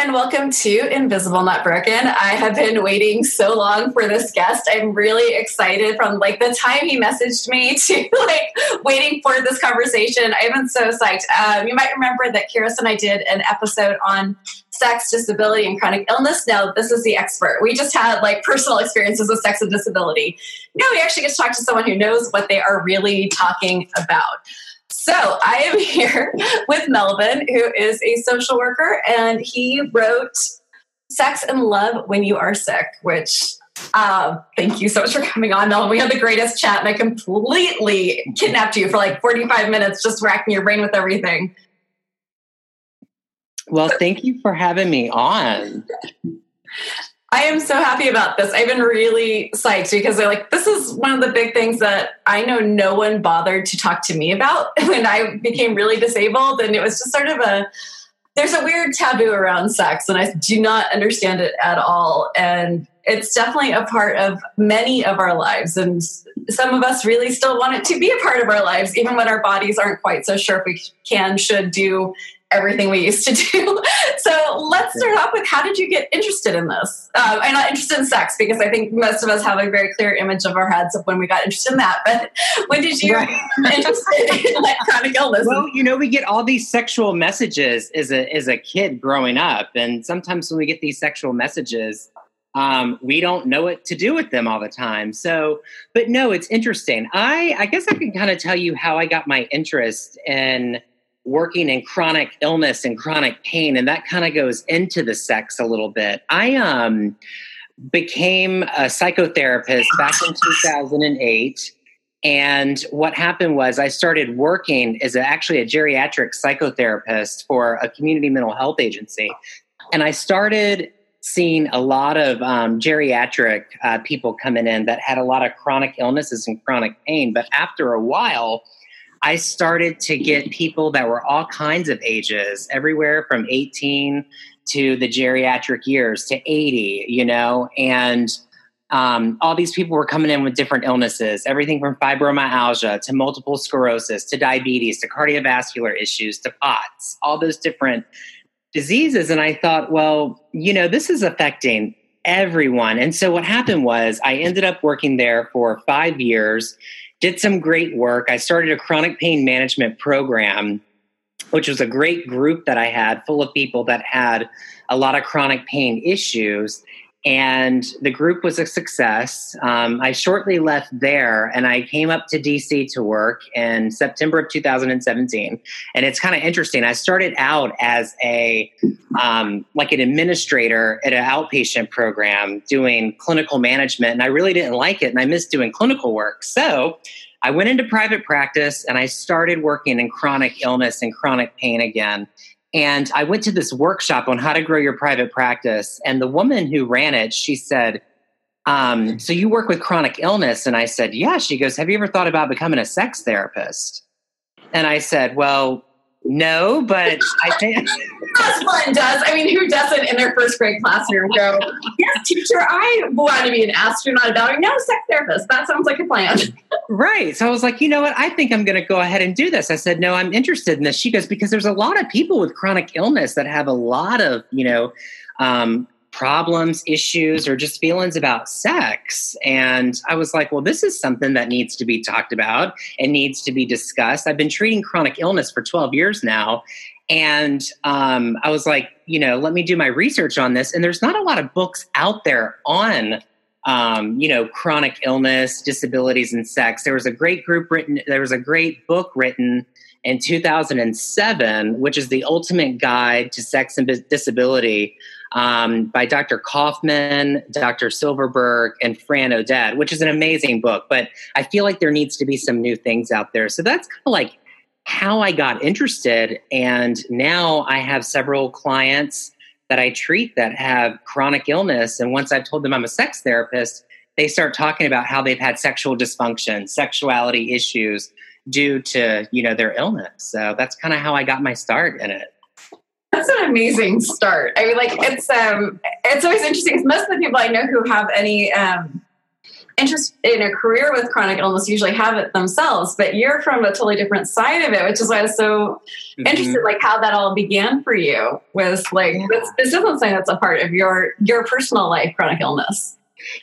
and welcome to Invisible Not Broken. I have been waiting so long for this guest. I'm really excited from like the time he messaged me to like waiting for this conversation. I've been so psyched. Um, you might remember that Kiris and I did an episode on sex, disability, and chronic illness. Now, this is the expert. We just had like personal experiences with sex and disability. Now we actually get to talk to someone who knows what they are really talking about. So I am here with Melvin, who is a social worker, and he wrote Sex and Love When You Are Sick, which uh, thank you so much for coming on, Melvin. We had the greatest chat, and I completely kidnapped you for like 45 minutes, just racking your brain with everything. Well, thank you for having me on. I am so happy about this. I've been really psyched because they're like, this is one of the big things that I know no one bothered to talk to me about when I became really disabled. And it was just sort of a, there's a weird taboo around sex, and I do not understand it at all. And it's definitely a part of many of our lives. And some of us really still want it to be a part of our lives, even when our bodies aren't quite so sure if we can, should do everything we used to do. so let's start off with how did you get interested in this? I'm not interested in sex because I think most of us have a very clear image of our heads of when we got interested in that. But when did you right. get interested in like chronic illness? Well, you know, we get all these sexual messages as a as a kid growing up, and sometimes when we get these sexual messages. Um, we don't know what to do with them all the time. So, but no, it's interesting. I, I guess I can kind of tell you how I got my interest in working in chronic illness and chronic pain and that kind of goes into the sex a little bit. I um became a psychotherapist back in 2008 and what happened was i started working as a, actually a geriatric psychotherapist for a community mental health agency and i started seeing a lot of um, geriatric uh, people coming in that had a lot of chronic illnesses and chronic pain but after a while I started to get people that were all kinds of ages, everywhere from 18 to the geriatric years to 80, you know, and um, all these people were coming in with different illnesses, everything from fibromyalgia to multiple sclerosis to diabetes to cardiovascular issues to POTS, all those different diseases. And I thought, well, you know, this is affecting everyone. And so what happened was I ended up working there for five years did some great work. I started a chronic pain management program, which was a great group that I had full of people that had a lot of chronic pain issues. And the group was a success. Um, I shortly left there and I came up to DC to work in September of 2017. And it's kind of interesting. I started out as a um, like an administrator at an outpatient program doing clinical management, and I really didn't like it, and I missed doing clinical work. So I went into private practice and I started working in chronic illness and chronic pain again. And I went to this workshop on how to grow your private practice. And the woman who ran it, she said, um, So you work with chronic illness? And I said, Yeah. She goes, Have you ever thought about becoming a sex therapist? And I said, Well, no, but I think one does. I mean, who doesn't in their first grade classroom go, Yes, teacher, I want to be an astronaut. About no, sex therapist. That sounds like a plan. right. So I was like, you know what? I think I'm going to go ahead and do this. I said, No, I'm interested in this. She goes, Because there's a lot of people with chronic illness that have a lot of, you know, um, problems, issues, or just feelings about sex. And I was like, well, this is something that needs to be talked about and needs to be discussed. I've been treating chronic illness for 12 years now. And um, I was like, you know, let me do my research on this. And there's not a lot of books out there on, um, you know, chronic illness, disabilities, and sex. There was a great group written, there was a great book written in 2007, which is the ultimate guide to sex and disability um, by Dr. Kaufman, Dr. Silverberg, and Fran Odette, which is an amazing book. But I feel like there needs to be some new things out there. So that's kind of like how I got interested. And now I have several clients that I treat that have chronic illness. And once I've told them I'm a sex therapist, they start talking about how they've had sexual dysfunction, sexuality issues due to, you know, their illness. So that's kind of how I got my start in it. That's an amazing start. I mean, like it's um, it's always interesting because most of the people I know who have any um, interest in a career with chronic illness usually have it themselves, but you're from a totally different side of it, which is why I was so mm-hmm. interested, like how that all began for you. Was like yeah. this, this isn't something that's a part of your your personal life, chronic illness.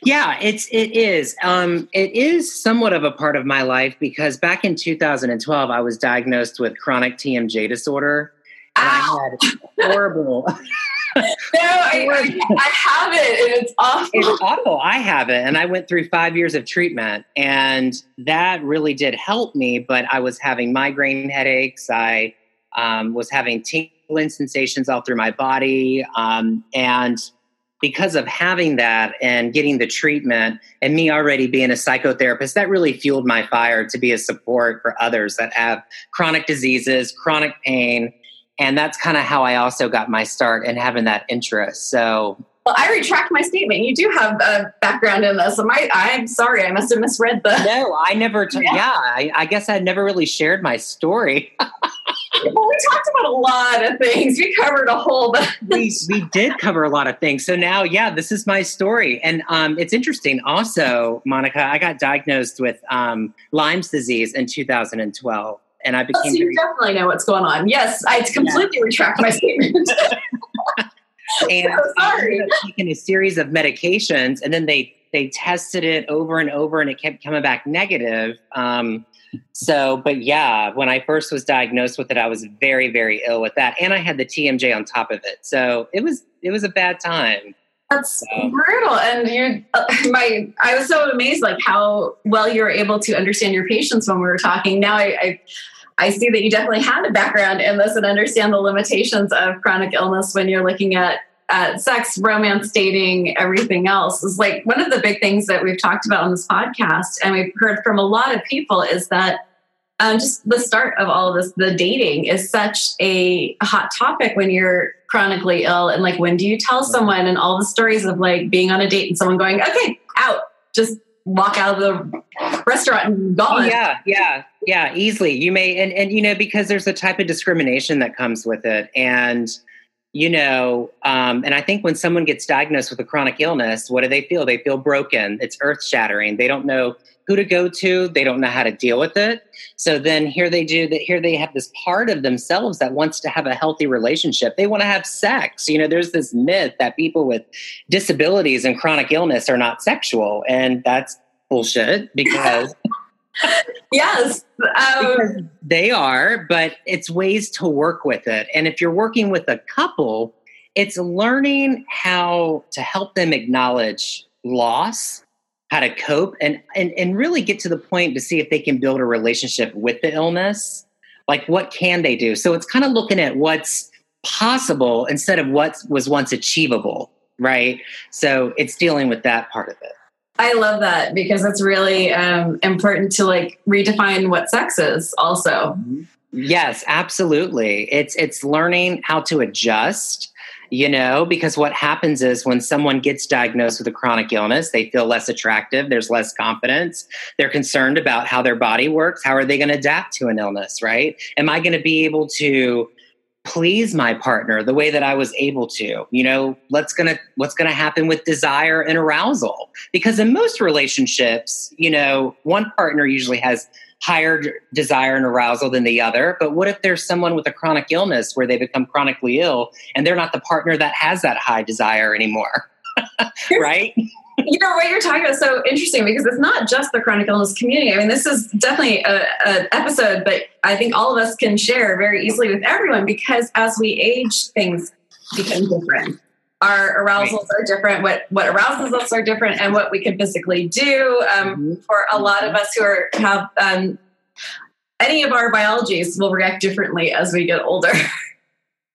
Yeah, it's it is. Um, it is somewhat of a part of my life because back in 2012, I was diagnosed with chronic TMJ disorder. I had horrible. no, I, I, I, have it, and it's awful. It's awful. I have it, and I went through five years of treatment, and that really did help me. But I was having migraine headaches. I um, was having tingling sensations all through my body, um, and because of having that and getting the treatment and me already being a psychotherapist that really fueled my fire to be a support for others that have chronic diseases chronic pain and that's kind of how i also got my start in having that interest so well, I retract my statement. You do have a background in this. Am I, I'm sorry, I must have misread the. No, I never. T- yeah, yeah I, I, guess I never really shared my story. well, we talked about a lot of things. We covered a whole. Bunch. we we did cover a lot of things. So now, yeah, this is my story, and um, it's interesting. Also, Monica, I got diagnosed with um, Lyme's disease in 2012 and I became. Oh, so you definitely know what's going on. Yes, I completely yeah. retract my statement. and so sorry. taking a series of medications, and then they they tested it over and over, and it kept coming back negative. Um, so, but yeah, when I first was diagnosed with it, I was very, very ill with that, and I had the TMJ on top of it. So it was it was a bad time. That's so. brutal, and you, uh, my, I was so amazed, like how well you were able to understand your patients when we were talking. Now I, I I see that you definitely had a background in this and understand the limitations of chronic illness when you're looking at, at sex, romance, dating, everything else. Is like one of the big things that we've talked about on this podcast, and we've heard from a lot of people, is that um, just the start of all of this, the dating is such a hot topic when you're chronically ill. And like, when do you tell someone? And all the stories of like being on a date and someone going, okay, out, just walk out of the restaurant and gone. Oh, yeah, yeah, yeah, easily. You may, and and you know, because there's a type of discrimination that comes with it, and you know, um, and I think when someone gets diagnosed with a chronic illness, what do they feel? They feel broken. It's earth shattering. They don't know who to go to. They don't know how to deal with it. So then here they do that. Here they have this part of themselves that wants to have a healthy relationship. They want to have sex. You know, there's this myth that people with disabilities and chronic illness are not sexual, and that's bullshit because. yes. Um, they are, but it's ways to work with it. And if you're working with a couple, it's learning how to help them acknowledge loss, how to cope, and, and, and really get to the point to see if they can build a relationship with the illness. Like, what can they do? So it's kind of looking at what's possible instead of what was once achievable, right? So it's dealing with that part of it. I love that because it's really um, important to like redefine what sex is also. Yes, absolutely. It's it's learning how to adjust, you know, because what happens is when someone gets diagnosed with a chronic illness, they feel less attractive, there's less confidence, they're concerned about how their body works, how are they going to adapt to an illness, right? Am I going to be able to please my partner the way that I was able to. You know, what's gonna what's gonna happen with desire and arousal? Because in most relationships, you know, one partner usually has higher desire and arousal than the other. But what if there's someone with a chronic illness where they become chronically ill and they're not the partner that has that high desire anymore? right? you know what you're talking about is so interesting because it's not just the chronic illness community. I mean, this is definitely an episode, but I think all of us can share very easily with everyone because as we age, things become different. Our arousals right. are different. What what arouses us are different, and what we can physically do. Um, mm-hmm. For a lot of us who are have um, any of our biologies will react differently as we get older.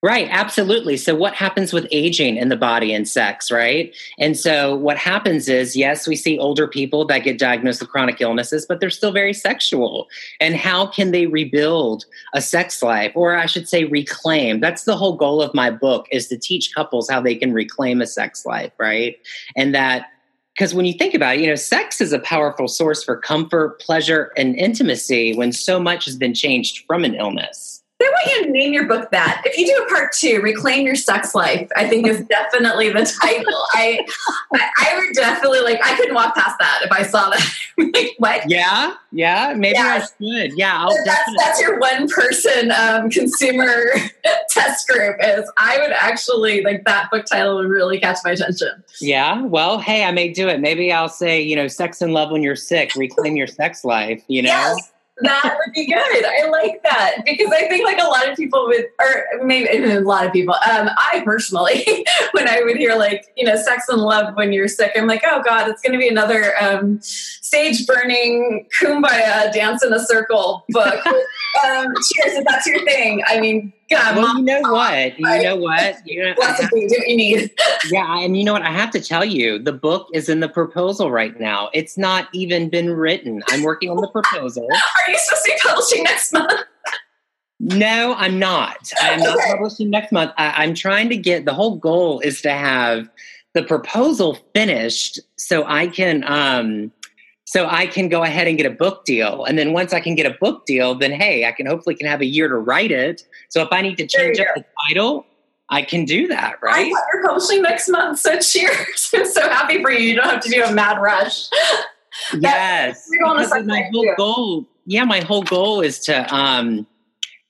Right, absolutely. So, what happens with aging in the body and sex, right? And so, what happens is, yes, we see older people that get diagnosed with chronic illnesses, but they're still very sexual. And how can they rebuild a sex life, or I should say, reclaim? That's the whole goal of my book is to teach couples how they can reclaim a sex life, right? And that because when you think about it, you know, sex is a powerful source for comfort, pleasure, and intimacy when so much has been changed from an illness they want you to name your book that. If you do a part two, reclaim your sex life. I think is definitely the title. I, I, I would definitely like. I couldn't walk past that if I saw that. like what? Yeah, yeah. Maybe yeah. I should. Yeah, I'll that's, that's your one person um, consumer test group. Is I would actually like that book title would really catch my attention. Yeah. Well, hey, I may do it. Maybe I'll say you know, sex and love when you're sick. Reclaim your sex life. You know. Yes that would be good. I like that because I think like a lot of people would, or maybe a lot of people. Um, I personally, when I would hear like you know sex and love when you're sick, I'm like, oh god, it's going to be another um, sage burning kumbaya dance in a circle book. um, cheers if that's your thing. I mean, God, well, you know what? You know what? You know, Lots of things what you need. yeah, and you know what? I have to tell you, the book is in the proposal right now. It's not even been written. I'm working on the proposal. Are you supposed to be publishing next month? No, I'm not. I'm not publishing next month. I, I'm trying to get the whole goal is to have the proposal finished so I can um so I can go ahead and get a book deal. And then once I can get a book deal, then hey, I can hopefully can have a year to write it. So if I need to change up the title, I can do that, right? You're publishing next month, so cheers! I'm so happy for you. You don't have to do a mad rush. Yes, my whole goal. Yeah, my whole goal is to um,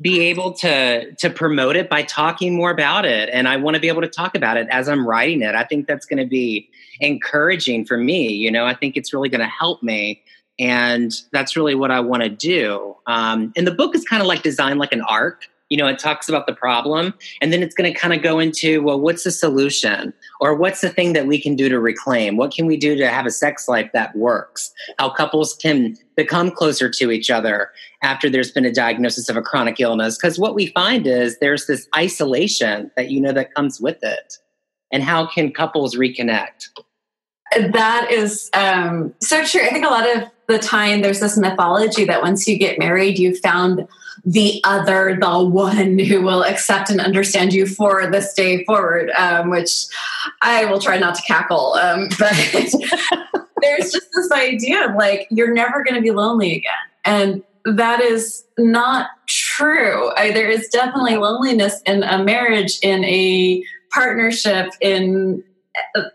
be able to to promote it by talking more about it, and I want to be able to talk about it as I'm writing it. I think that's going to be encouraging for me. You know, I think it's really going to help me. And that's really what I want to do. Um, and the book is kind of like designed like an arc. You know, it talks about the problem and then it's going to kind of go into, well, what's the solution? Or what's the thing that we can do to reclaim? What can we do to have a sex life that works? How couples can become closer to each other after there's been a diagnosis of a chronic illness. Because what we find is there's this isolation that, you know, that comes with it and how can couples reconnect? That is um, so true. I think a lot of the time there's this mythology that once you get married, you found the other, the one who will accept and understand you for this day forward, um, which I will try not to cackle. Um, but there's just this idea of like, you're never going to be lonely again. And that is not true. I, there is definitely loneliness in a marriage, in a partnership in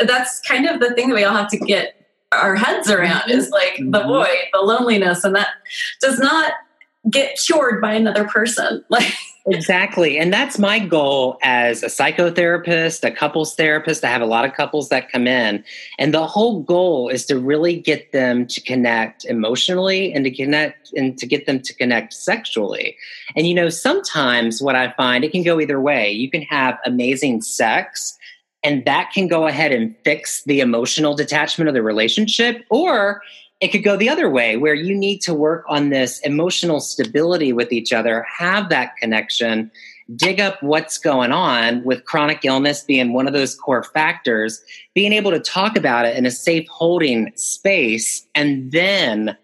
that's kind of the thing that we all have to get our heads around is like the mm-hmm. void the loneliness and that does not get cured by another person. Like exactly. And that's my goal as a psychotherapist a couples therapist. I have a lot of couples that come in and the whole goal is to really get them to connect emotionally and to connect and to get them to connect sexually. And you know sometimes what i find it can go either way. You can have amazing sex and that can go ahead and fix the emotional detachment of the relationship or it could go the other way where you need to work on this emotional stability with each other, have that connection, dig up what's going on with chronic illness being one of those core factors, being able to talk about it in a safe holding space, and then,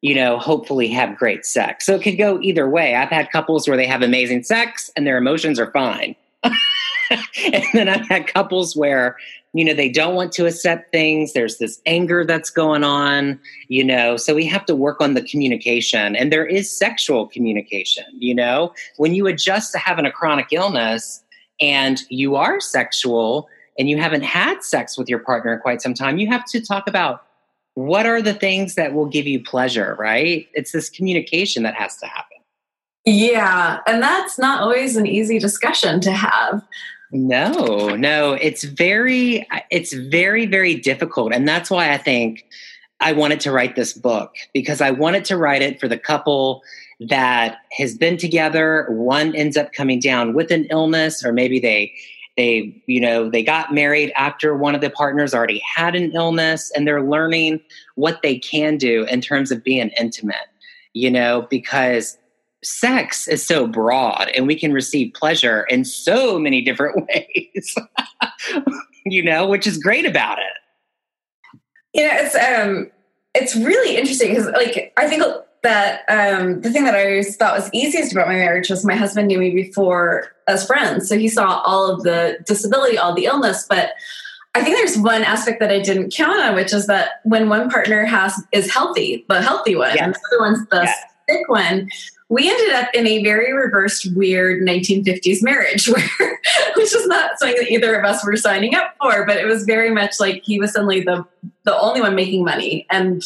you know, hopefully have great sex. So it could go either way. I've had couples where they have amazing sex and their emotions are fine. and then I've had couples where you know they don't want to accept things. There's this anger that's going on you know so we have to work on the communication. And there is sexual communication you know. When you adjust to having a chronic illness and you are sexual and you haven't had sex with your partner in quite some time you have to talk about what are the things that will give you pleasure right? It's this communication that has to happen. Yeah and that's not always an easy discussion to have no, no, it's very, uh, it's very, very difficult. And that's why I think I wanted to write this book because I wanted to write it for the couple that has been together. One ends up coming down with an illness, or maybe they, they, you know, they got married after one of the partners already had an illness and they're learning what they can do in terms of being intimate, you know, because sex is so broad and we can receive pleasure in so many different ways you know which is great about it You know, it's um it's really interesting because like i think that um the thing that i always thought was easiest about my marriage was my husband knew me before as friends so he saw all of the disability all the illness but I think there's one aspect that I didn't count on, which is that when one partner has is healthy, the healthy one, yes. and the other one's the yes. sick one, we ended up in a very reversed, weird 1950s marriage, where, which is not something that either of us were signing up for. But it was very much like he was suddenly the the only one making money, and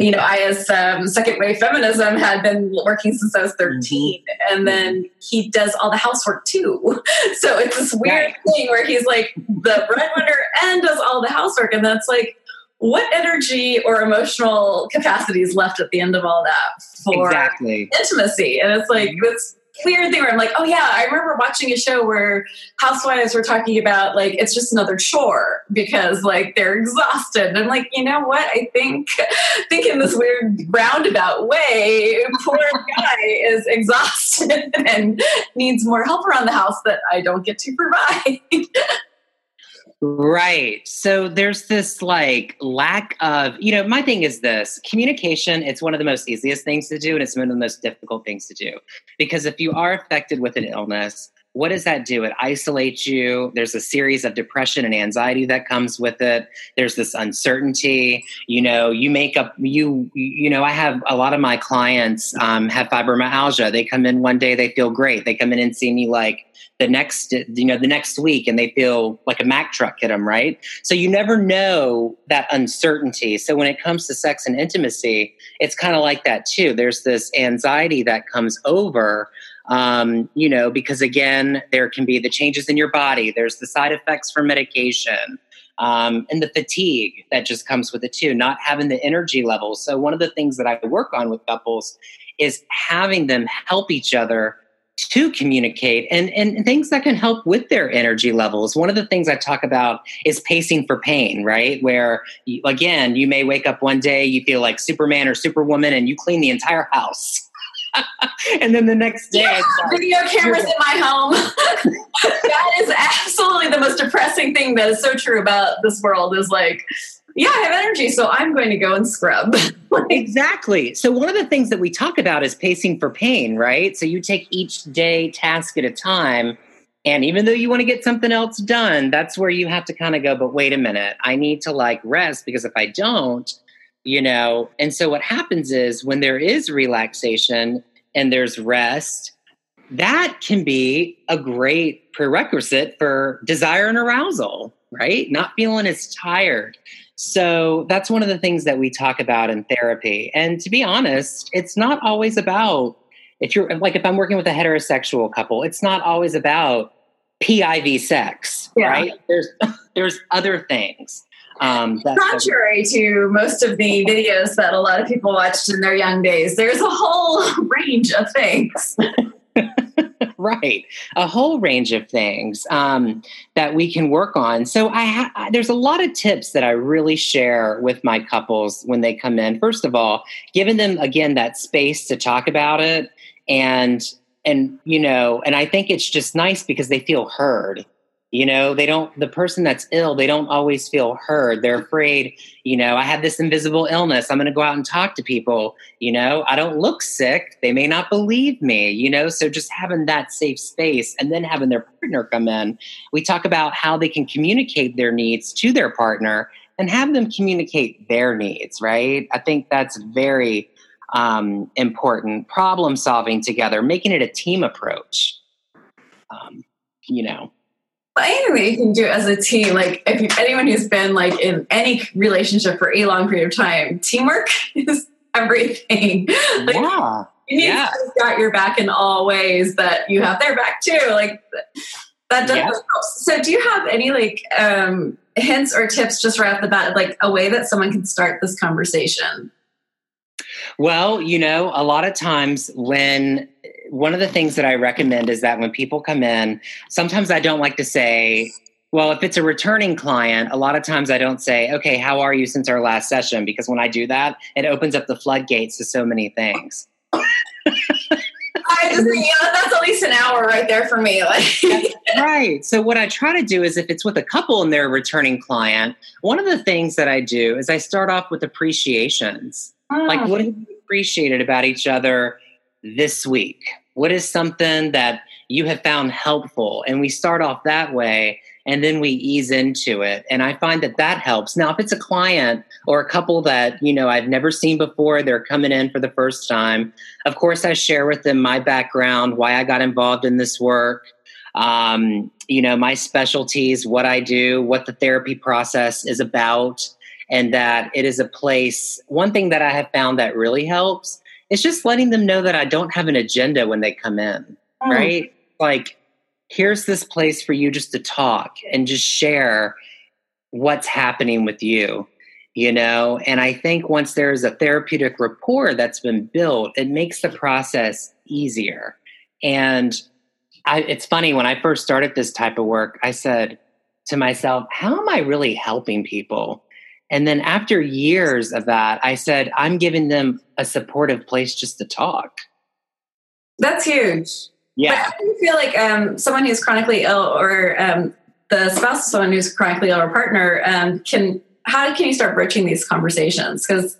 you know, I as um, second wave feminism had been working since I was 13, mm-hmm. and then he does all the housework too. So it's this weird right. thing where he's like the breadwinner and does all the housework, and that's like what energy or emotional capacity is left at the end of all that for exactly. intimacy? And it's like mm-hmm. this weird thing where I'm like, oh yeah, I remember watching a show where housewives were talking about like it's just another chore because like they're exhausted. And I'm like, you know what? I think think in this weird roundabout way, poor guy is exhausted and needs more help around the house that I don't get to provide. Right. So there's this like lack of, you know, my thing is this communication, it's one of the most easiest things to do, and it's one of the most difficult things to do. Because if you are affected with an illness, what does that do? It isolates you. There's a series of depression and anxiety that comes with it. There's this uncertainty. You know, you make up, you, you know, I have a lot of my clients um, have fibromyalgia. They come in one day, they feel great. They come in and see me like, the next you know the next week and they feel like a mack truck hit them right so you never know that uncertainty so when it comes to sex and intimacy it's kind of like that too there's this anxiety that comes over um, you know because again there can be the changes in your body there's the side effects from medication um, and the fatigue that just comes with it too not having the energy levels so one of the things that i work on with couples is having them help each other to communicate and, and things that can help with their energy levels. One of the things I talk about is pacing for pain, right? Where, again, you may wake up one day, you feel like Superman or Superwoman, and you clean the entire house. and then the next day, yeah, like, video cameras in my home. that is absolutely the most depressing thing that is so true about this world is like, yeah, I have energy, so I'm going to go and scrub. exactly. So, one of the things that we talk about is pacing for pain, right? So, you take each day task at a time. And even though you want to get something else done, that's where you have to kind of go, but wait a minute, I need to like rest because if I don't, you know, and so what happens is when there is relaxation and there's rest, that can be a great prerequisite for desire and arousal, right? Not feeling as tired. So that's one of the things that we talk about in therapy. And to be honest, it's not always about if you're like if I'm working with a heterosexual couple, it's not always about PIV sex, yeah. right? There's there's other things. Um, Contrary to most of the videos that a lot of people watched in their young days, there's a whole range of things. right. A whole range of things um, that we can work on. So i ha- there's a lot of tips that i really share with my couples when they come in. First of all giving them again that space to talk about it and and you know and i think it's just nice because they feel heard you know they don't the person that's ill they don't always feel heard. They're afraid you know i have this invisible illness i'm going to go out and talk to people. You know i don't look sick they may not believe me you know so just having that safe space and then having their partner come in. We talk about how they can communicate their needs to their partner and have them communicate their needs right? I think that's very um, important problem solving together making it a team approach. Um, you know anything that you can do as a team, like if you, anyone who's been like in any relationship for a long period of time, teamwork is everything. Like, yeah. You need yeah. to got your back in all ways that you have their back too. Like that does yeah. So do you have any like um hints or tips just right off the bat, like a way that someone can start this conversation? Well, you know, a lot of times when one of the things that I recommend is that when people come in, sometimes I don't like to say, well, if it's a returning client, a lot of times I don't say, okay, how are you since our last session? Because when I do that, it opens up the floodgates to so many things. I just think, that's at least an hour right there for me. Like. right. So what I try to do is if it's with a couple and they're a returning client, one of the things that I do is I start off with appreciations. Oh. Like what have you appreciated about each other this week? What is something that you have found helpful? And we start off that way. and then we ease into it and i find that that helps now if it's a client or a couple that you know i've never seen before they're coming in for the first time of course i share with them my background why i got involved in this work um, you know my specialties what i do what the therapy process is about and that it is a place one thing that i have found that really helps is just letting them know that i don't have an agenda when they come in mm. right? Like here's this place for you just to talk and just share what's happening with you you know? And i think once there's a therapeutic rapport that's been built it makes the process easier. And I, it's funny when i first started this type of work i said to myself how am i really helping people and then after years of that i said i'm giving them a supportive place just to talk that's huge yeah. But you feel like um, someone who's chronically ill or um, the spouse of someone who's chronically ill or partner um, can, how can you start broaching these conversations? Because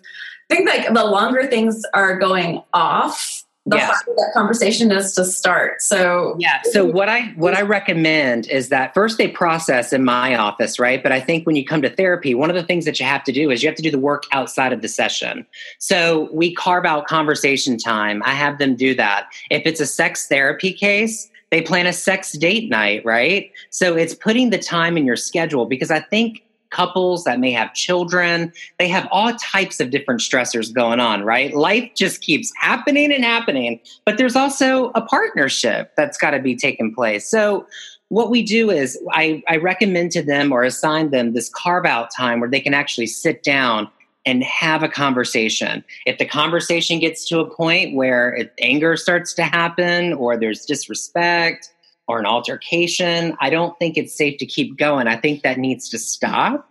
I think like the longer things are going off, the harder that conversation is to start. So yeah. So what I what I recommend is that first they process in my office, right? But I think when you come to therapy, one of the things that you have to do is you have to do the work outside of the session. So we carve out conversation time. I have them do that. If it's a sex therapy case, they plan a sex date night, right? So it's putting the time in your schedule because I think couples that may have children. They have all types of different stressors going on, right? Life just keeps happening and happening, but there's also a partnership that's got to be taking place. So, what we do is I, I recommend to them or assign them this carve out time where they can actually sit down and have a conversation. If the conversation gets to a point where it, anger starts to happen or there's disrespect, or an altercation, I don't think it's safe to keep going. I think that needs to stop.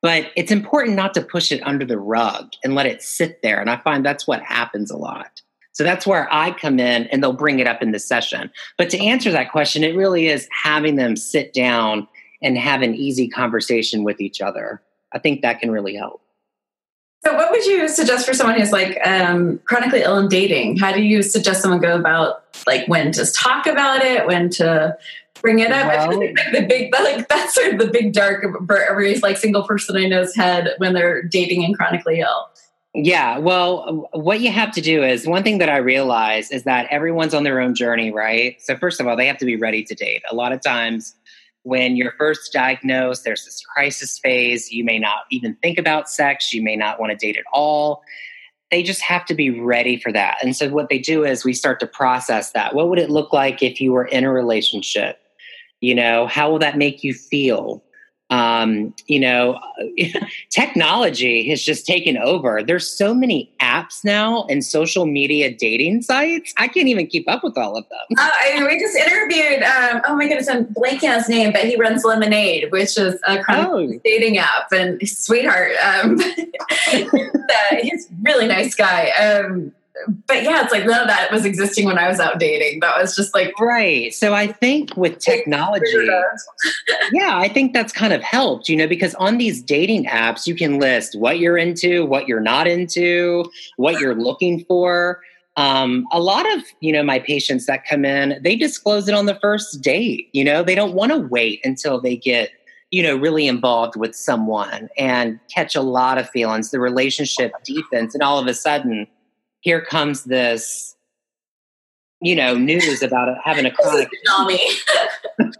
But it's important not to push it under the rug and let it sit there. And I find that's what happens a lot. So that's where I come in and they'll bring it up in the session. But to answer that question, it really is having them sit down and have an easy conversation with each other. I think that can really help. So, what would you suggest for someone who's like um, chronically ill and dating? How do you suggest someone go about like when to talk about it, when to bring it up? Well, like the big, like that's sort of the big dark for every like single person I know's head when they're dating and chronically ill. Yeah, well, what you have to do is one thing that I realize is that everyone's on their own journey, right? So, first of all, they have to be ready to date. A lot of times, when you're first diagnosed, there's this crisis phase. You may not even think about sex. You may not want to date at all. They just have to be ready for that. And so, what they do is we start to process that. What would it look like if you were in a relationship? You know, how will that make you feel? Um, you know, technology has just taken over. There's so many apps now and social media dating sites. I can't even keep up with all of them. Uh, I, we just interviewed, um, oh my goodness, I'm blanking on his name, but he runs Lemonade, which is a oh. dating app. And sweetheart, um, uh, he's a really nice guy. Um, but yeah, it's like none of that was existing when I was out dating. That was just like right. So I think with technology, yeah, I think that's kind of helped, you know, because on these dating apps, you can list what you're into, what you're not into, what you're looking for. Um, a lot of you know my patients that come in, they disclose it on the first date. You know, they don't want to wait until they get you know really involved with someone and catch a lot of feelings. The relationship deepens, and all of a sudden here comes this, you know, news about having a chronic tsunami.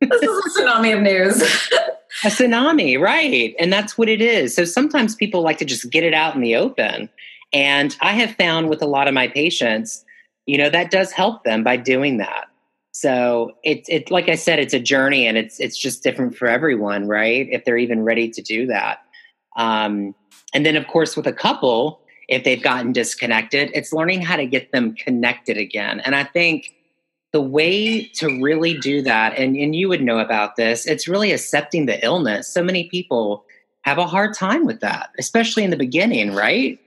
this is a tsunami of news. a tsunami, right? And that's what it is. So sometimes people like to just get it out in the open. And I have found with a lot of my patients, you know, that does help them by doing that. So it's it like I said, it's a journey and it's it's just different for everyone, right? If they're even ready to do that. Um, and then of course with a couple, if they've gotten disconnected. It's learning how to get them connected again. And I think the way to really do that, and, and you would know about this, it's really accepting the illness. So many people have a hard time with that, especially in the beginning, right?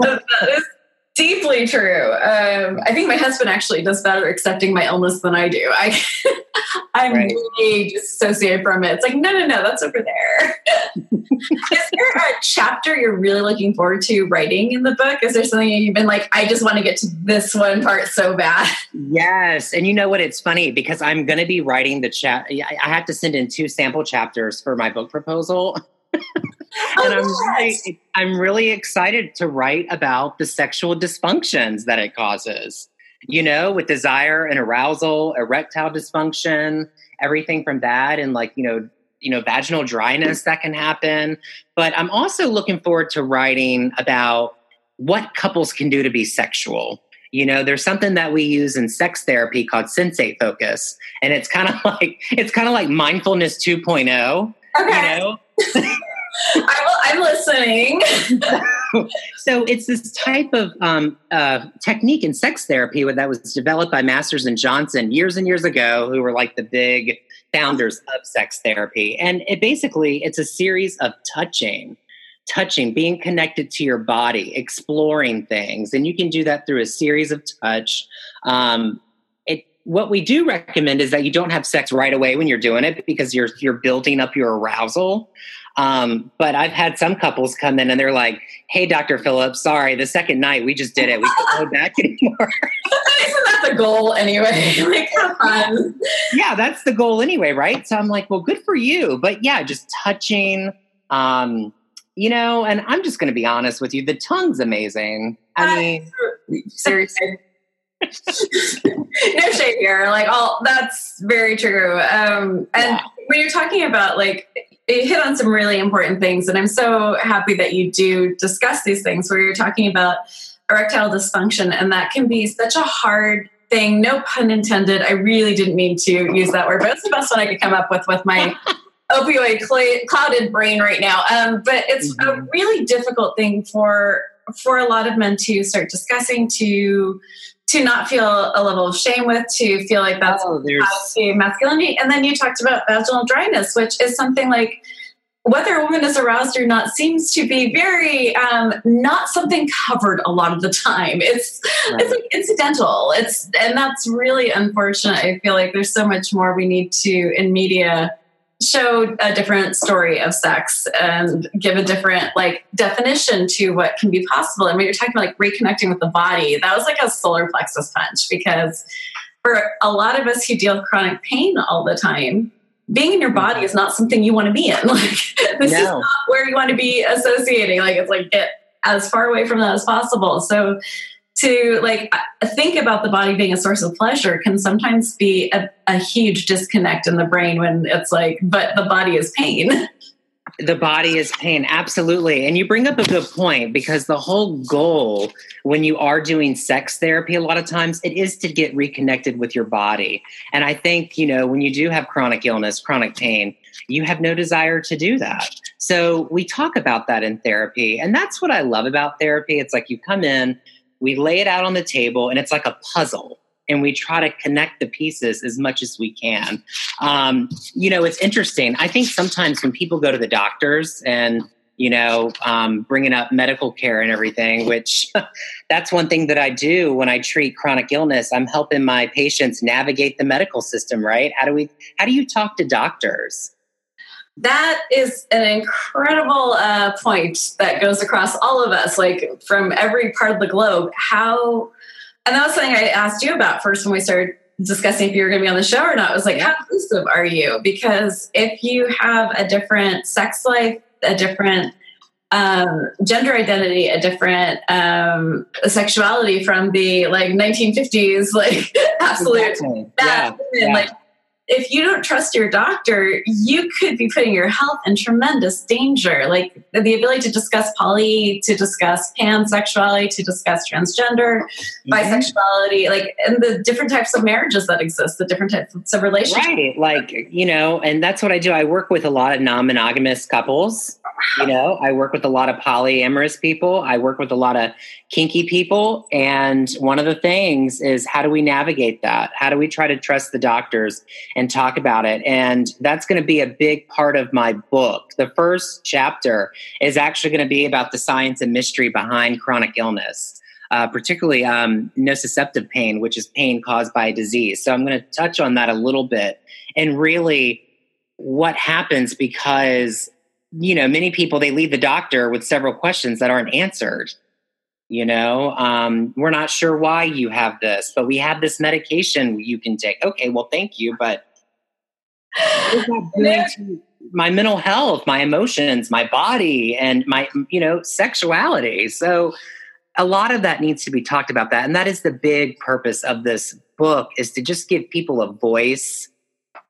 deeply true. Um, I think my husband actually does better accepting my illness than I do. I, I'm right. really disassociated from it. It's like, no, no, no, that's over there. Is there a chapter you're really looking forward to writing in the book? Is there something you've been like, I just want to get to this one part so bad? Yes. And you know what? It's funny because I'm going to be writing the chat. I have to send in two sample chapters for my book proposal. And I'm really, I'm really excited to write about the sexual dysfunctions that it causes. You know, with desire and arousal, erectile dysfunction, everything from that, and like you know, you know, vaginal dryness that can happen. But I'm also looking forward to writing about what couples can do to be sexual. You know, there's something that we use in sex therapy called sensate focus, and it's kind of like it's kind of like mindfulness 2.0. Okay. You know. I'm, listening. so it's this type of um, uh, technique in sex therapy that was developed by Masters and Johnson years and years ago, who were like the big founders of sex therapy. And it basically it's a series of touching, touching, being connected to your body, exploring things, and you can do that through a series of touch. Um, it, what we do recommend is that you don't have sex right away when you're doing it because you're you're building up your arousal. Um, but I've had some couples come in and they're like, "Hey, Dr. Phillips, sorry, the second night we just did it. We can't go back anymore." Isn't that the goal anyway? like, have fun. Yeah, that's the goal anyway, right? So I'm like, well, good for you. But yeah, just touching. Um, you know, and I'm just going to be honest with you. The tongue's amazing. I mean, seriously. no shade here. Like, all that's very true. Um, and yeah. when you're talking about like it hit on some really important things. And I'm so happy that you do discuss these things where you're talking about erectile dysfunction. And that can be such a hard thing. No pun intended. I really didn't mean to use that word, but it's the best one I could come up with with my opioid cl- clouded brain right now. Um, but it's mm-hmm. a really difficult thing for for a lot of men to start discussing to to not feel a level of shame with, to feel like that's oh, to masculinity. And then you talked about vaginal dryness, which is something like whether a woman is aroused or not seems to be very um, not something covered a lot of the time. It's right. it's like incidental. It's and that's really unfortunate. I feel like there's so much more we need to in media show a different story of sex and give a different like definition to what can be possible. And when you're talking about like reconnecting with the body, that was like a solar plexus punch because for a lot of us who deal with chronic pain all the time, being in your body is not something you want to be in. Like this no. is not where you want to be associating. Like it's like get as far away from that as possible. So to like think about the body being a source of pleasure can sometimes be a, a, huge disconnect in the brain when it's like but the body is pain. The body is pain absolutely. And you bring up a good point because the whole goal when you are doing sex therapy a lot of times it is to get reconnected with your body. And i think you know when you do have chronic illness chronic pain you have no desire to do that. So we talk about that in therapy and that's what i love about therapy. It's like you come in we lay it out on the table and it's like a puzzle and we try to connect the pieces as much as we can. Um, you know, it's interesting. I think sometimes when people go to the doctors and you know, um, bringing up medical care and everything, which that's one thing that I do when I treat chronic illness. I'm helping my patients navigate the medical system, right? How do we, how do you talk to doctors? That is an incredible uh, point that goes across all of us, like from every part of the globe. How, and that was something I asked you about first when we started discussing if you were going to be on the show or not. It was like, how inclusive are you? Because if you have a different sex life, a different um, gender identity, a different um, sexuality from the like 1950s, like absolute exactly. yeah. yeah. like if you don't trust your doctor, you could be putting your health in tremendous danger. Like the ability to discuss poly, to discuss pansexuality, to discuss transgender, mm-hmm. bisexuality, like and the different types of marriages that exist, the different types of relationships. Right. Like, you know, and that's what I do. I work with a lot of non-monogamous couples you know, I work with a lot of polyamorous people. I work with a lot of kinky people. And one of the things is how do we navigate that? How do we try to trust the doctors and talk about it? And that's going to be a big part of my book. The first chapter is actually going to be about the science and mystery behind chronic illness. uh, particularly um, nociceptive pain, which is pain caused by a disease. So I'm going to touch on that a little bit and really what happens because you know many people they leave the doctor with several questions that aren't answered you know? Um, we're not sure why you have this but we have this medication you can take. Okay well thank you but my mental health my emotions my body and my you know sexuality? So a lot of that needs to be talked about that and that is the big purpose of this book is to just give people a voice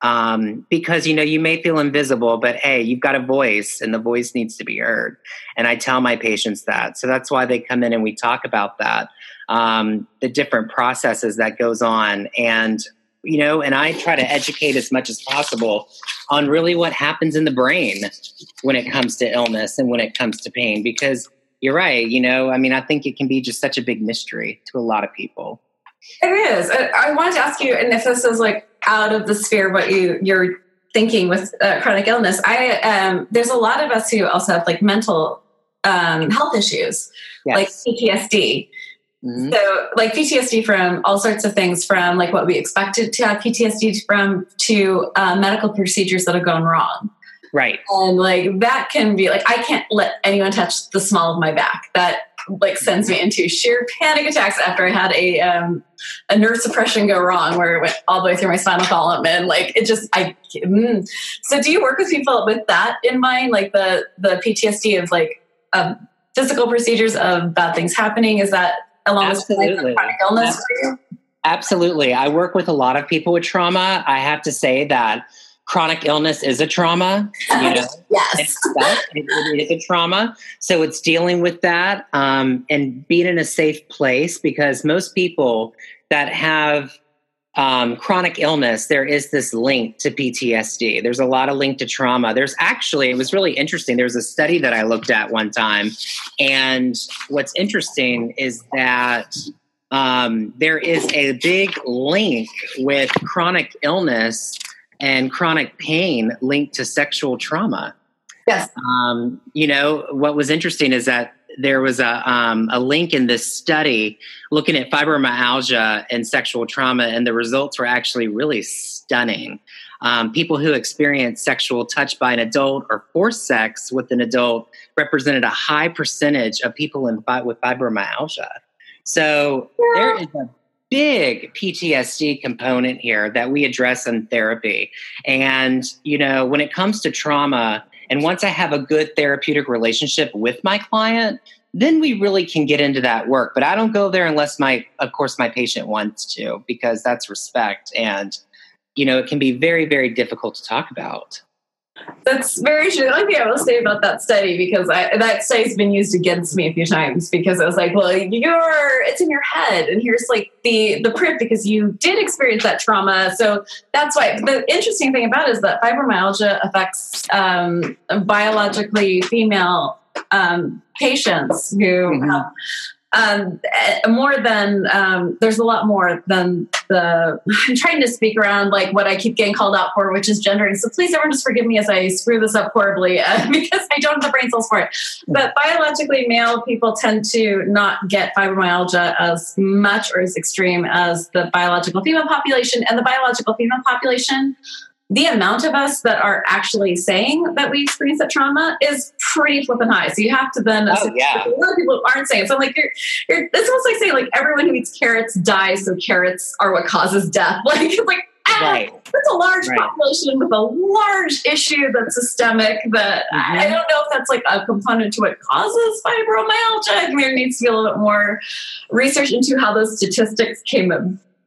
um, because you know you may feel invisible but hey you've got a voice and the voice needs to be heard. And i tell my patients that. So that's why they come in and we talk about that um, the different processes that goes on. And you know and i try to educate as much as possible on really what happens in the brain when it comes to illness and when it comes to pain. Because you're right you know i mean i think it can be just such a big mystery to a lot of people. It is. I, I wanted to ask you and if this is like out of the sphere of what you you're thinking with uh, chronic illness. I um there's a lot of us who also have like mental um health issues yes. like ptsd mm-hmm. so like ptsd from all sorts of things from like what we expected to have ptsd from to uh, medical procedures that have gone wrong. Right. And like that can be like i can't let anyone touch the small of my back. That like sends me into sheer panic attacks after I had a um, a nerve suppression go wrong where it went all the way through my spinal column and like it just I mm. so do you work with people with that in mind like the the PTSD of like um, physical procedures of bad things happening is that along Absolutely. with chronic illness Absolutely. I work with a lot of people with trauma. I have to say that chronic illness is a trauma. You know, yes, it, it is a trauma. So it's dealing with that um, and being in a safe place because most people that have um, chronic illness, there is this link to PTSD. There's a lot of link to trauma. There's actually, it was really interesting. There was a study that I looked at one time. And what's interesting is that um, there is a big link with chronic illness and chronic pain linked to sexual trauma. Yes. Um, you know, what was interesting is that there was a, um, a link in this study looking at fibromyalgia and sexual trauma, and the results were actually really stunning. Um, people who experienced sexual touch by an adult or forced sex with an adult represented a high percentage of people in, with fibromyalgia. So yeah. there is a big PTSD component here that we address in therapy. And, you know, when it comes to trauma, and once I have a good therapeutic relationship with my client, then we really can get into that work. But I don't go there unless my, of course, my patient wants to, because that's respect. And, you know, it can be very, very difficult to talk about. That's very true. The only thing I will say about that study, because I, that study's been used against me a few times, because I was like, well, you're it's in your head, and here's like the the print because you did experience that trauma. So that's why the interesting thing about it is that fibromyalgia affects um, biologically female um, patients who mm-hmm. have um, eh, more than um, there's a lot more than the i'm trying to speak around like what i keep getting called out for which is gendering. So please everyone just forgive me as i screw this up horribly uh, because i don't have the brain cells for it. But biologically male people tend to not get fibromyalgia as much or as extreme as the biological female population. And the biological female population the amount of us that are actually saying that we experience that trauma is pretty flipping high. So you have to then oh, yeah. a lot of people aren't saying. It. So I'm like, you're, you're, it's almost like saying like everyone who eats carrots dies, so carrots are what causes death. Like, it's like ah, right. that's a large right. population with a large issue that's systemic. That mm-hmm. I don't know if that's like a component to what causes fibromyalgia. I think there needs to be a little bit more research into how those statistics came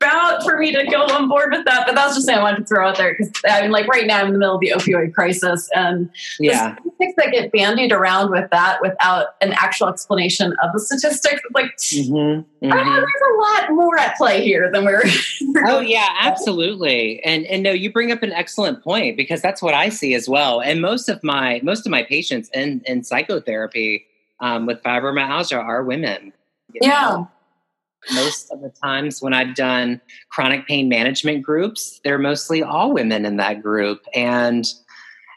about for me to go on board with that, but that's just something I wanted to throw out there because I mean, like right now I'm in the middle of the opioid crisis, and yeah, statistics that get bandied around with that without an actual explanation of the statistics, like mm-hmm, mm-hmm. there's a lot more at play here than we're. oh yeah, absolutely, and and no, you bring up an excellent point because that's what I see as well, and most of my most of my patients in in psychotherapy um, with fibromyalgia are women. Yeah. Know? Most of the times when I've done chronic pain management groups, they're mostly all women in that group. And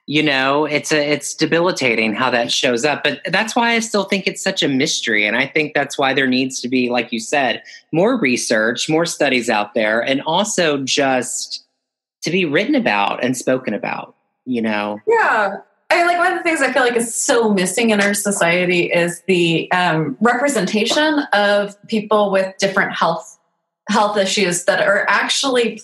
you know it's a it's debilitating how that shows up but that's why i still think it's such a mystery. And i think that's why there needs to be like you said more research more studies out there and also just to be written about and spoken about you know? Yeah I mean, like one of the things I feel like is so missing in our society is the um, representation of people with different health health issues that are actually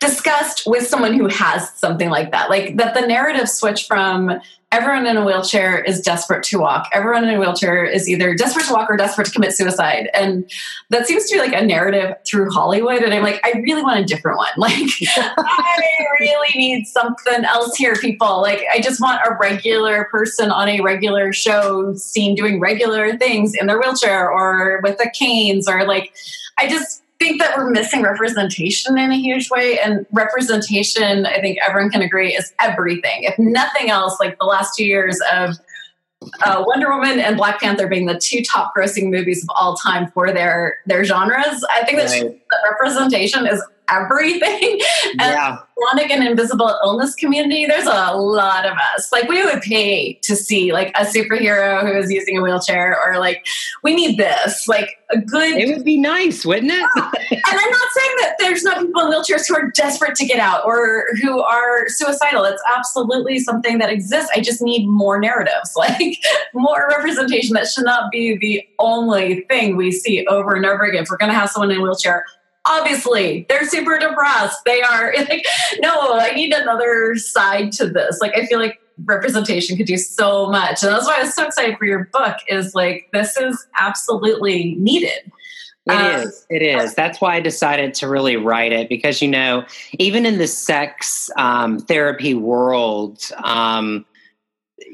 discussed with someone who has something like that. Like that the narrative switch from everyone in a wheelchair is desperate to walk. Everyone in a wheelchair is either desperate to walk or desperate to commit suicide. And that seems to be like a narrative through Hollywood. And I'm like, I really want a different one. Like, I really need something else here, people. Like, I just want a regular person on a regular show seen doing regular things in their wheelchair or with the canes or like, I just think that we're missing representation in a huge way. And representation, I think everyone can agree, is everything. If nothing else, like the last two years of uh, Wonder Woman and Black Panther being the two top grossing movies of all time for their their genres, I think right. that representation is everything. and yeah. chronic and invisible illness community, there's a lot of us. Like we would pay to see like a superhero who is using a wheelchair or like we need this. Like a good It would be nice, wouldn't it? and I'm not saying that there's not people in wheelchairs who are desperate to get out or who are suicidal. It's absolutely something that exists. I just need more narratives, like more representation. That should not be the only thing we see over and over again. If we're gonna have someone in a wheelchair, obviously they're super depressed they are like no i need another side to this like i feel like representation could do so much and that's why i was so excited for your book is like this is absolutely needed It um, is. It is. That's why I decided to really write it because, you know, even in the sex um, therapy world, um,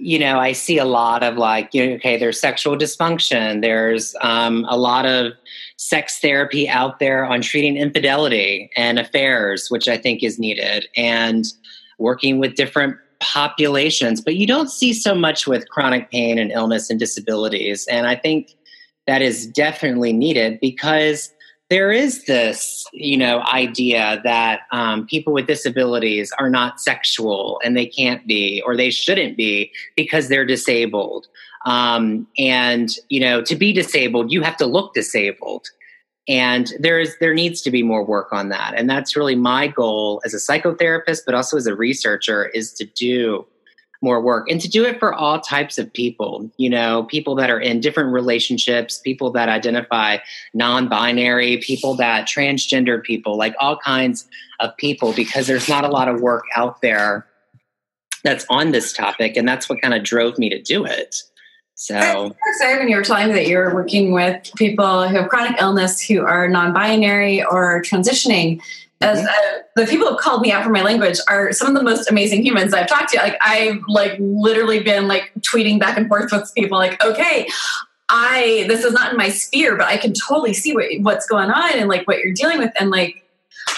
you know, I see a lot of like, you know, okay, there's sexual dysfunction. There's um, a lot of sex therapy out there on treating infidelity and affairs, which I think is needed, and working with different populations. But you don't see so much with chronic pain and illness and disabilities. And I think that is definitely needed because there is this, you know, idea that um, people with disabilities are not sexual and they can't be or they shouldn't be because they're disabled. Um, and you know, to be disabled, you have to look disabled. And there is there needs to be more work on that. And that's really my goal as a psychotherapist, but also as a researcher, is to do more work and to do it for all types of people you know people that are in different relationships people that identify non-binary people that transgender people like all kinds of people because there's not a lot of work out there that's on this topic and that's what kind of drove me to do it so I excited when you were telling me that you're working with people who have chronic illness who are non-binary or transitioning. As mm-hmm. uh, the people who called me out for my language are some of the most amazing humans I've talked to. Like I've like literally been like tweeting back and forth with people. Like, okay, I this is not in my sphere, but I can totally see what, what's going on and like what you're dealing with. And like,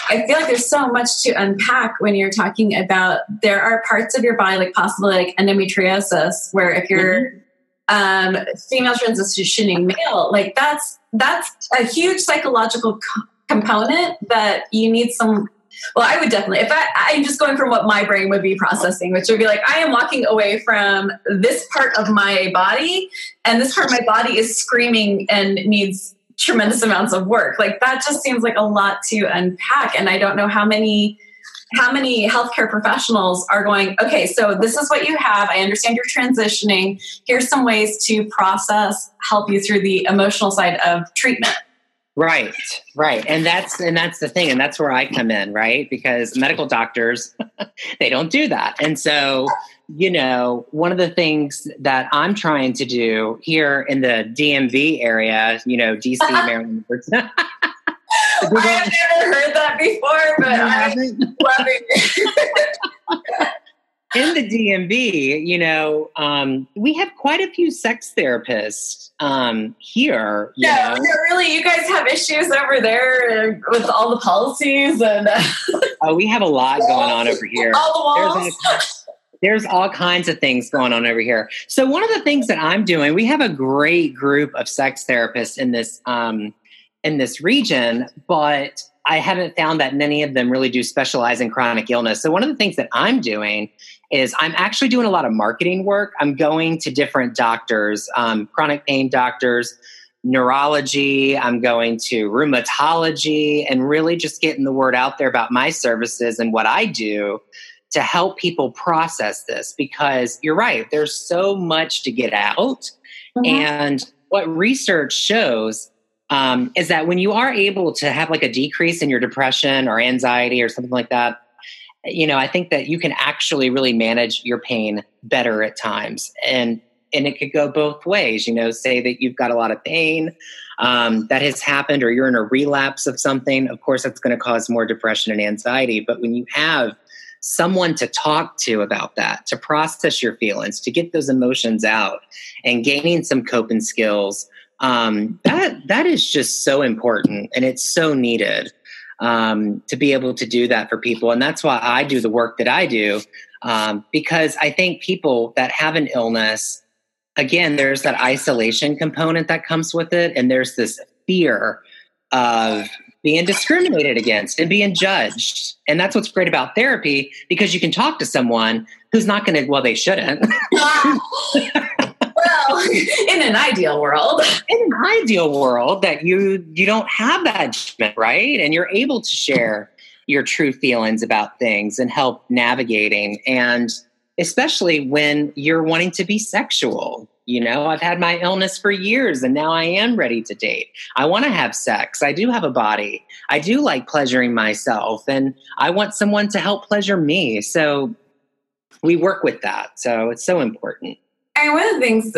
I feel like there's so much to unpack when you're talking about there are parts of your body, like possibly like endometriosis, where if you're mm-hmm um, female transitioning male, like that's that's a huge psychological co- component that you need some. Well, I would definitely, if I, I'm just going from what my brain would be processing, which would be like, I am walking away from this part of my body, and this part of my body is screaming and needs tremendous amounts of work. Like that just seems like a lot to unpack. And I don't know how many how many healthcare professionals are going, okay, so this is what you have. I understand you're transitioning. Here's some ways to process, help you through the emotional side of treatment. Right, right. And that's and that's the thing. And that's where I come in, right? Because medical doctors, they don't do that. And so, you know, one of the things that I'm trying to do here in the DMV area, you know, DC, Maryland, Virginia. I have never heard that before, but I'm loving it. in the DMV, you know, um, we have quite a few sex therapists um, here. yeah, really, you guys have issues over there with all the policies and. Uh, oh, we have a lot going on over here. All the walls. There's, there's all kinds of things going on over here. So one of the things that I'm doing, we have a great group of sex therapists in this um, in this region, but I haven't found that many of them really do specialize in chronic illness. So one of the things that I'm doing is I'm actually doing a lot of marketing work. I'm going to different doctors, um, chronic pain doctors, neurology, I'm going to rheumatology, and really just getting the word out there about my services and what I do to help people process this because you're right, there's so much to get out. Mm-hmm. And what research shows um, is that when you are able to have like a decrease in your depression or anxiety or something like that, you know, I think that you can actually really manage your pain better at times. And and it could go both ways. You know, say that you've got a lot of pain um, that has happened, or you're in a relapse of something. Of course, that's going to cause more depression and anxiety. But when you have someone to talk to about that, to process your feelings, to get those emotions out, and gaining some coping skills, um, that that is just so important, and it's so needed. Um, to be able to do that for people. And that's why I do the work that I do, um, because I think people that have an illness again, there's that isolation component that comes with it, and there's this fear of being discriminated against and being judged. And that's what's great about therapy because you can talk to someone who's not going to, well, they shouldn't. in an ideal world, in an ideal world that you you don't have that judgment, right? And you're able to share your true feelings about things and help navigating and especially when you're wanting to be sexual. You know, I've had my illness for years and now I am ready to date. I want to have sex. I do have a body. I do like pleasuring myself and I want someone to help pleasure me. So we work with that. So it's so important. And one of the things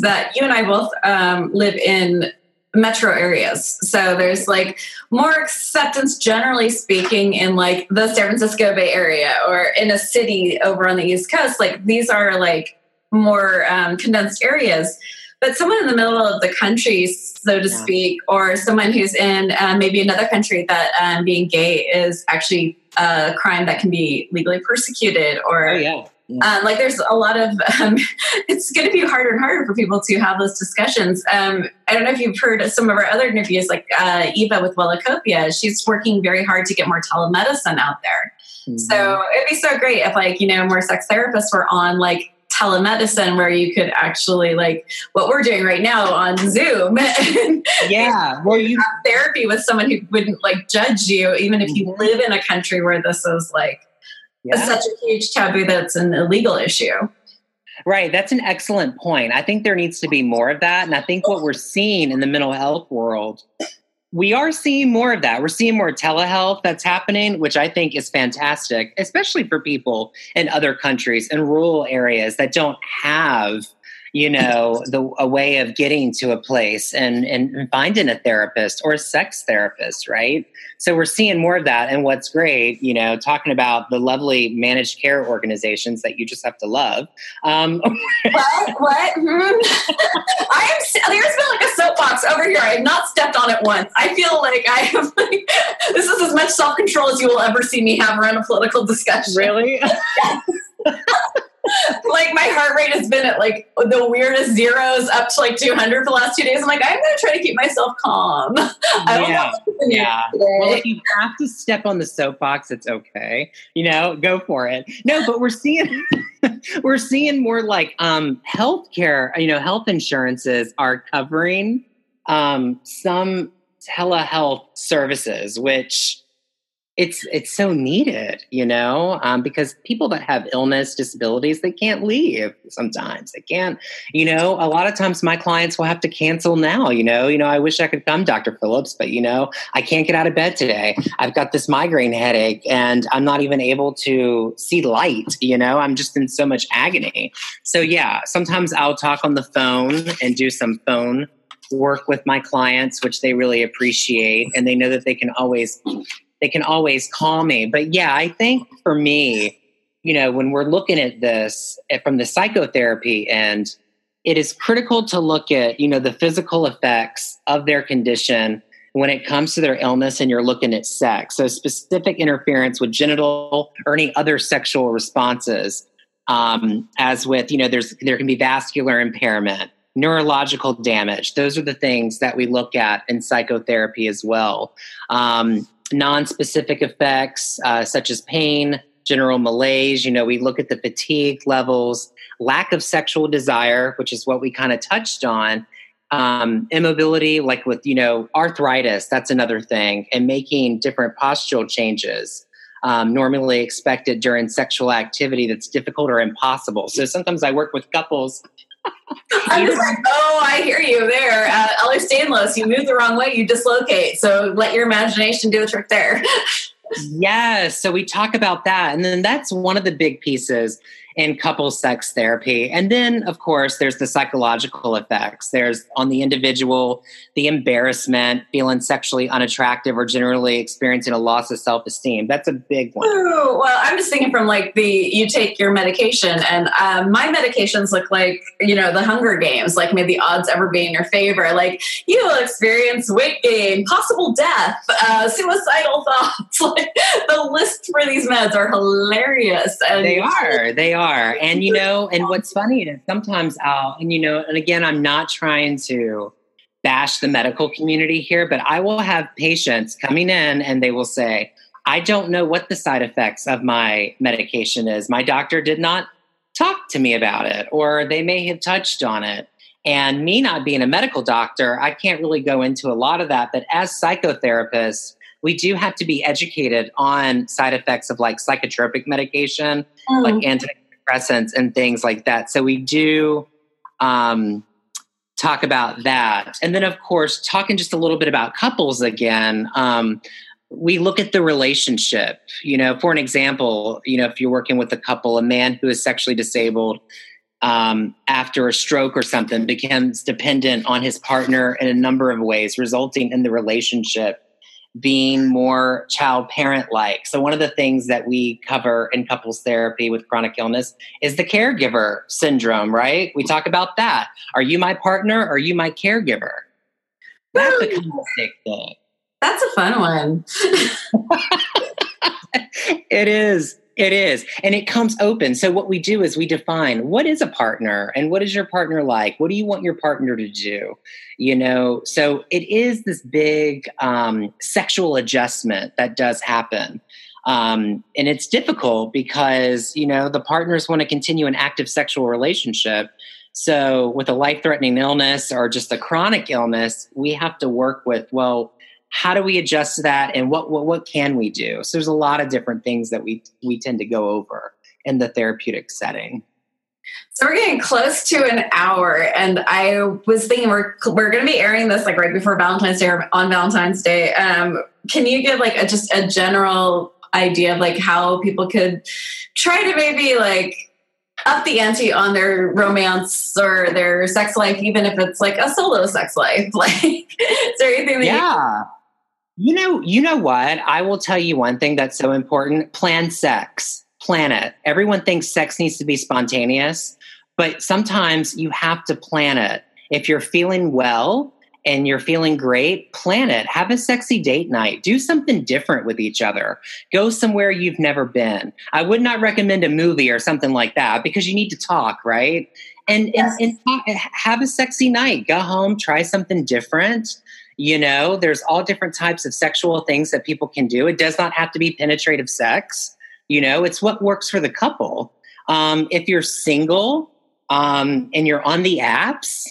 that you and I both um, live in metro areas. So there's like more acceptance, generally speaking, in like the San Francisco Bay Area or in a city over on the East Coast. Like these are like more um, condensed areas. But someone in the middle of the country, so to yeah. speak, or someone who's in uh, maybe another country that um, being gay is actually a crime that can be legally persecuted or. Oh, yeah um, like there's a lot of um, it's going to be harder and harder for people to have those discussions um, i don't know if you've heard some of our other interviews like uh, eva with wellacopia she's working very hard to get more telemedicine out there mm-hmm. so it'd be so great if like you know more sex therapists were on like telemedicine where you could actually like what we're doing right now on zoom yeah well you have therapy with someone who wouldn't like judge you even if you mm-hmm. live in a country where this is like yeah. such a huge taboo that's an illegal issue. Right. That's an excellent point. I think there needs to be more of that. And I think what we're seeing in the mental health world, we are seeing more of that. We're seeing more telehealth that's happening, which I think is fantastic, especially for people in other countries and rural areas that don't have you know the a way of getting to a place and and finding a therapist or a sex therapist right? So we're seeing more of that. And what's great you know talking about the lovely managed care organizations that you just have to love um, what? What? Hmm. i am there's been like a soapbox over here. I have not stepped on it once. I feel like i have like this is as much self-control as you will ever see me have around a political discussion. Really like my heart rate has been at like the weirdest zeros up to like 200 for the last two days. I'm like, I'm going to try to keep myself calm. yeah. yeah. Well, if you have to step on the soapbox, it's okay. You know, go for it. No, but we're seeing, we're seeing more like um, healthcare, you know, health insurances are covering um, some telehealth services, which it's it's so needed, you know, um, because people that have illness, disabilities, they can't leave. Sometimes they can't, you know. A lot of times, my clients will have to cancel now. You know, you know, I wish I could come, Dr. Phillips, but you know, I can't get out of bed today. I've got this migraine headache, and I'm not even able to see light. You know, I'm just in so much agony. So yeah, sometimes I'll talk on the phone and do some phone work with my clients, which they really appreciate, and they know that they can always they can always call me. But yeah, I think for me, you know, when we're looking at this eh, from the psychotherapy end, it is critical to look at, you know, the physical effects of their condition when it comes to their illness and you're looking at sex. So specific interference with genital or any other sexual responses. Um, as with, you know, there's there can be vascular impairment, neurological damage. Those are the things that we look at in psychotherapy as well. Um, non-specific effects uh, such as pain, general malaise. You know, we look at the fatigue levels, lack of sexual desire, which is what we kind of touched on. Um, immobility, like with, you know, arthritis, that's another thing, and making different postural changes. Um, normally expected during sexual activity that's difficult or impossible. So sometimes I work with couples I'm just like, oh, I hear you there. Uh, Ehlers-Danlos, you move the wrong way, you dislocate. So let your imagination do the trick there. yes. So we talk about that. And then that's one of the big pieces in couple sex therapy. And then, of course, there's the psychological effects. There's on the individual, the embarrassment, feeling sexually unattractive, or generally experiencing a loss of self esteem. That's a big one. Ooh, well, I'm just thinking from like the you take your medication, and um, my medications look like, you know, the Hunger Games, like may the odds ever be in your favor. Like you will experience weight gain, possible death, uh, suicidal thoughts. like the list for these meds are hilarious. And they are. They are are. And, you know, and what's funny is sometimes I'll, and, you know, and again, I'm not trying to bash the medical community here, but I will have patients coming in and they will say, I don't know what the side effects of my medication is. My doctor did not talk to me about it, or they may have touched on it. And me not being a medical doctor, I can't really go into a lot of that. But as psychotherapists, we do have to be educated on side effects of like psychotropic medication, like oh. anti antidepressants and things like that. So we do um, talk about that. And then, of course, talking just a little bit about couples again. Um, we look at the relationship. You know, for an example, you know, if you're working with a couple, a man who is sexually disabled um, after a stroke or something becomes dependent on his partner in a number of ways, resulting in the relationship being more child parent like. So, one of the things that we cover in couples therapy with chronic illness is the caregiver syndrome, right? We talk about that. Are you my partner? Or are you my caregiver? That's a big thing. That's a fun one. it is. It is. And it comes open. So, what we do is we define what is a partner and what is your partner like? What do you want your partner to do? You know, so it is this big um, sexual adjustment that does happen. Um, and it's difficult because, you know, the partners want to continue an active sexual relationship. So, with a life threatening illness or just a chronic illness, we have to work with, well, how do we adjust to that and what, what what can we do so there's a lot of different things that we we tend to go over in the therapeutic setting so we're getting close to an hour and i was thinking we're we're going to be airing this like right before valentine's day or on valentine's day um, can you give like a, just a general idea of like how people could try to maybe like up the ante on their romance or their sex life, even if it's like a solo sex life. Like, is there anything that yeah. You know, you know what? I will tell you one thing that's so important. Plan sex. Plan it. Everyone thinks sex needs to be spontaneous, but sometimes you have to plan it. If you're feeling well and you're feeling great, plan it. Have a sexy date night. Do something different with each other. Go somewhere you've never been. I would not recommend a movie or something like that because you need to talk, right? And, yes. and, and have a sexy night. Go home, try something different you know, there's all different types of sexual things that people can do. It does not have to be penetrative sex. You know, it's what works for the couple. Um, if you're single um, and you're on the apps,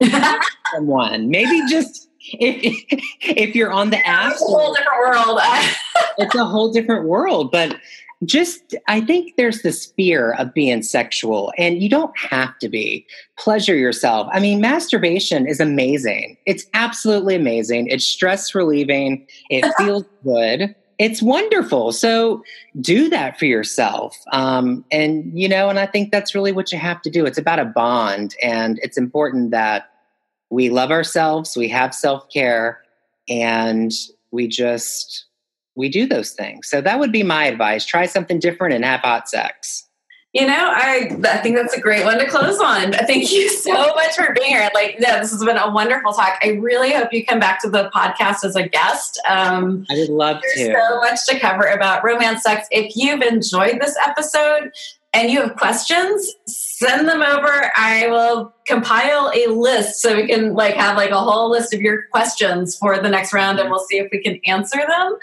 someone maybe just if if you're on the apps, it's a whole different world. it's a whole different world, but just i think there's this fear of being sexual and you don't have to be. Pleasure yourself. I mean masturbation is amazing. It's absolutely amazing. It's stress relieving. It feels good. It's wonderful. So do that for yourself. Um, and you know and i think that's really what you have to do. It's about a bond and it's important that we love ourselves we have self-care and we just we do those things. So that would be my advice. Try something different and have hot sex. You know, I I think that's a great one to close on. Thank you so much for being here. Like, yeah, this has been a wonderful talk. I really hope you come back to the podcast as a guest. Um, I would love to. So much to cover about romance sex. If you've enjoyed this episode and you have questions, send them over. I will compile a list so we can like have like a whole list of your questions for the next round and we'll see if we can answer them.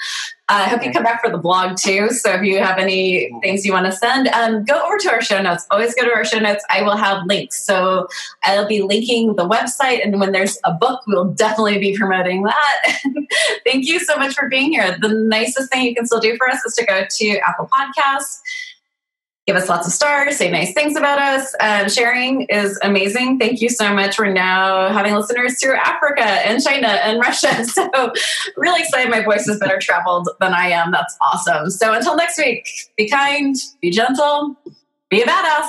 Uh, I hope you come back for the blog too. So if you have any things you want to send, um, go over to our show notes. Always go to our show notes. I will have links. So I'll be linking the website. And when there's a book, we'll definitely be promoting that. Thank you so much for being here. The nicest thing you can still do for us is to go to Apple Podcasts give us lots of stars, say nice things about us. Um, sharing is amazing. Thank you so much. We're now having listeners through Africa and China and Russia. So, really excited. My voice is better traveled than I am. That's awesome. So, until next week, be kind, be gentle, be a badass.